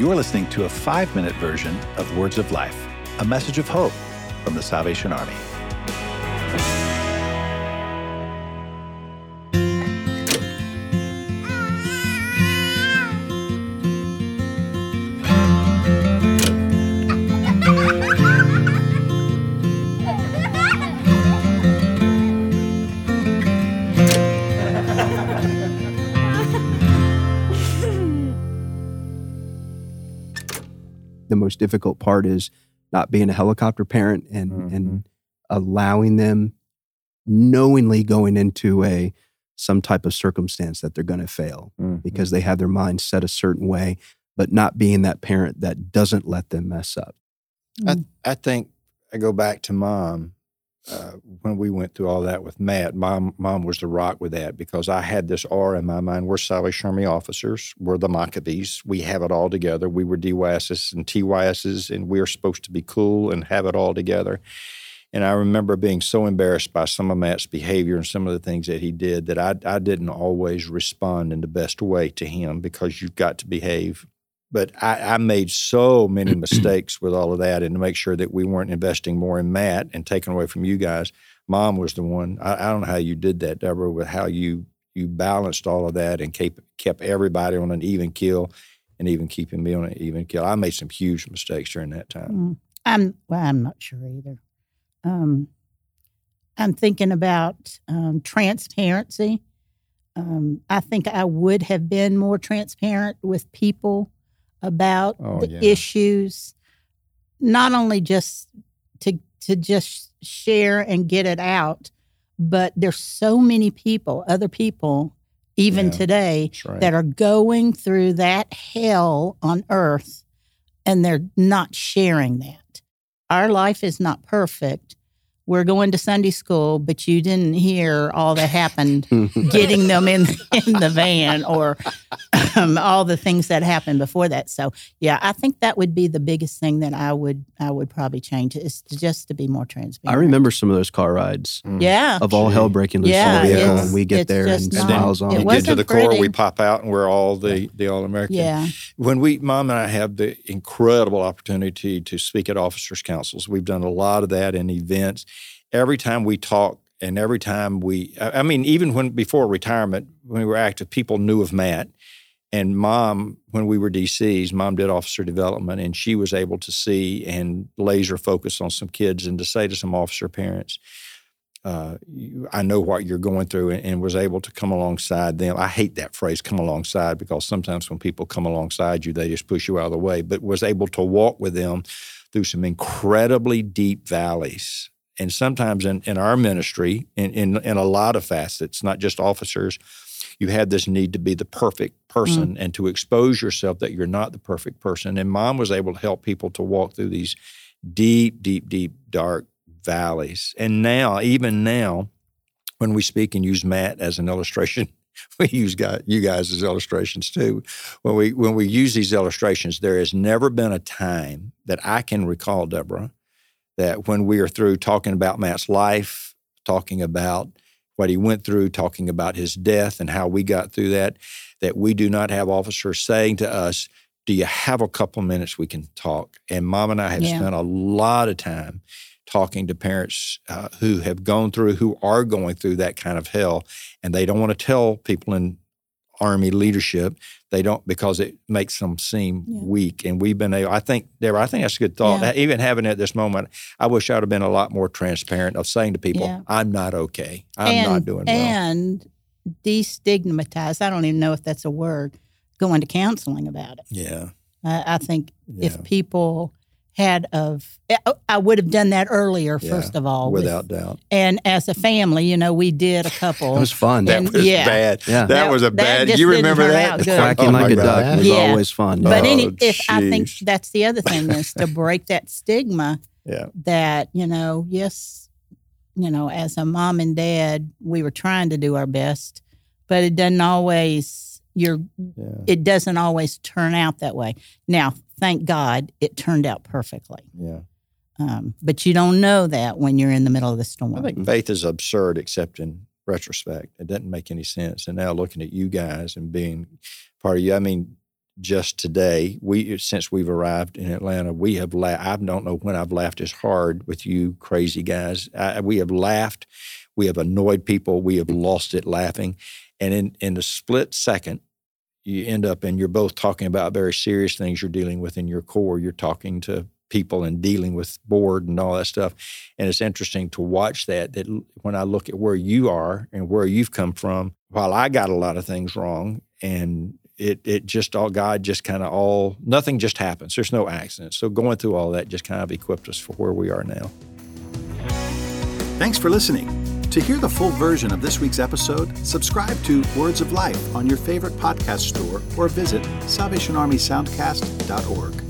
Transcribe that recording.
You're listening to a five minute version of Words of Life, a message of hope from the Salvation Army. The most difficult part is not being a helicopter parent and Mhm. and allowing them knowingly going into a some type of circumstance that they're going to fail Mhm. because they have their mind set a certain way but not being that parent that doesn't let them mess up I, I think I go back to mom uh, when we went through all that with Matt. Mom, mom was the rock with that because I had this R in my mind. We're Salvation Army officers. We're the Mockabees. We have it all together. We were DYSs and TYSs, and we're supposed to be cool and have it all together. And I remember being so embarrassed by some of Matt's behavior and some of the things that he did that I, I didn't always respond in the best way to him because you've got to behave but I, I made so many mistakes with all of that, and to make sure that we weren't investing more in Matt and taking away from you guys. Mom was the one. I, I don't know how you did that, Deborah, with how you you balanced all of that and kept kept everybody on an even kill, and even keeping me on an even kill. I made some huge mistakes during that time. Mm. I'm well. I'm not sure either. Um, I'm thinking about um, transparency. Um, I think I would have been more transparent with people about Oh, the yeah. issues, not only just to to just share and get it out, but there's so many people, other people, even Yeah. today, right. that are going through that hell on earth and they're not sharing that. Our life is not perfect. We're going to Sunday school, but you didn't hear all that happened getting them in in the van or um, all the things that happened before that. So, yeah, I think that would be the biggest thing that I would I would probably change is to just to be more transparent. i remember some of those car rides Mm. Yeah. of all hell breaking loose Yeah, on the vehicle it's- and we get there and not- smiles on it you them. get to wasn't the core, we pop out, and we're all the the all American. Yeah. when we mom and i have the incredible opportunity to speak at officers councils we've done a lot of that in events every time we talk and every time we i I mean even when before retirement when we were active people knew of matt and mom when we were dcs mom did officer development and she was able to see and laser focus on some kids and to say to some officer parents uh, I know what you're going through, and, and was able to come alongside them. I hate that phrase, "come alongside," because sometimes when people come alongside you, they just push you out of the way. But was able to walk with them through some incredibly deep valleys, and sometimes in, in our ministry, in, in in a lot of facets, not just officers, you had this need to be the perfect person mm. and to expose yourself that you're not the perfect person. And mom was able to help people to walk through these deep, deep, deep, dark valleys. And now, even now, when we speak and use Matt as an illustration, we use guy, you guys as illustrations too. When we when we use these illustrations, there has never been a time that I can recall, Deborah, that when we are through talking about Matt's life, talking about what he went through, talking about his death and how we got through that, that we do not have officers saying to us, Do you have a couple minutes we can talk? And mom and I have Yeah. spent a lot of time talking to parents uh, who have gone through, who are going through that kind of hell, and they don't want to tell people in Army leadership. They don't because it makes them seem Yeah. weak. And we've been able. I think, Deborah, I think that's a good thought. Yeah. Even having it at this moment, I wish I would have been a lot more transparent of saying to people, Yeah. "I'm not okay. I'm and, not doing well." And destigmatize. I don't even know if that's a word. Going to counseling about it. yeah, I, I think if people had of, I- I would have done that earlier. Yeah, First of all, with- without doubt. and as a family, you know, we did a couple. it was fun That And- was yeah. bad. Yeah. That, That- was a that bad. You remember turn that? quacking Oh, like a God. duck was Yeah. always fun but Oh, any, if I think that's the other thing is to break that stigma Yeah. that you know, yes, you know, as a mom and dad, we were trying to do our best, but it doesn't always. You're Yeah. it doesn't always turn out that way. Now, thank God, it turned out perfectly. Yeah. Um, but you don't know that when you're in the middle of the storm. I think faith is absurd, except in retrospect. It doesn't make any sense. And now looking at you guys and being part of you, I mean, just today. We since we've arrived in Atlanta, we have laughed. I don't know when I've laughed as hard with you crazy guys. I, we have laughed. We have annoyed people. We have lost it laughing, and in in a split second, you end up and you're both talking about very serious things you're dealing with in your core. You're talking to people and dealing with board and all that stuff. And it's interesting to watch that. That when I look at where you are and where you've come from, while I got a lot of things wrong, and it it just all God just kind of all nothing just happens. There's no accident. So going through all that just kind of equipped us for where we are now. Thanks for listening. To hear the full version of this week's episode, subscribe to Words of Life on your favorite podcast store or visit SalvationArmySoundcast.org.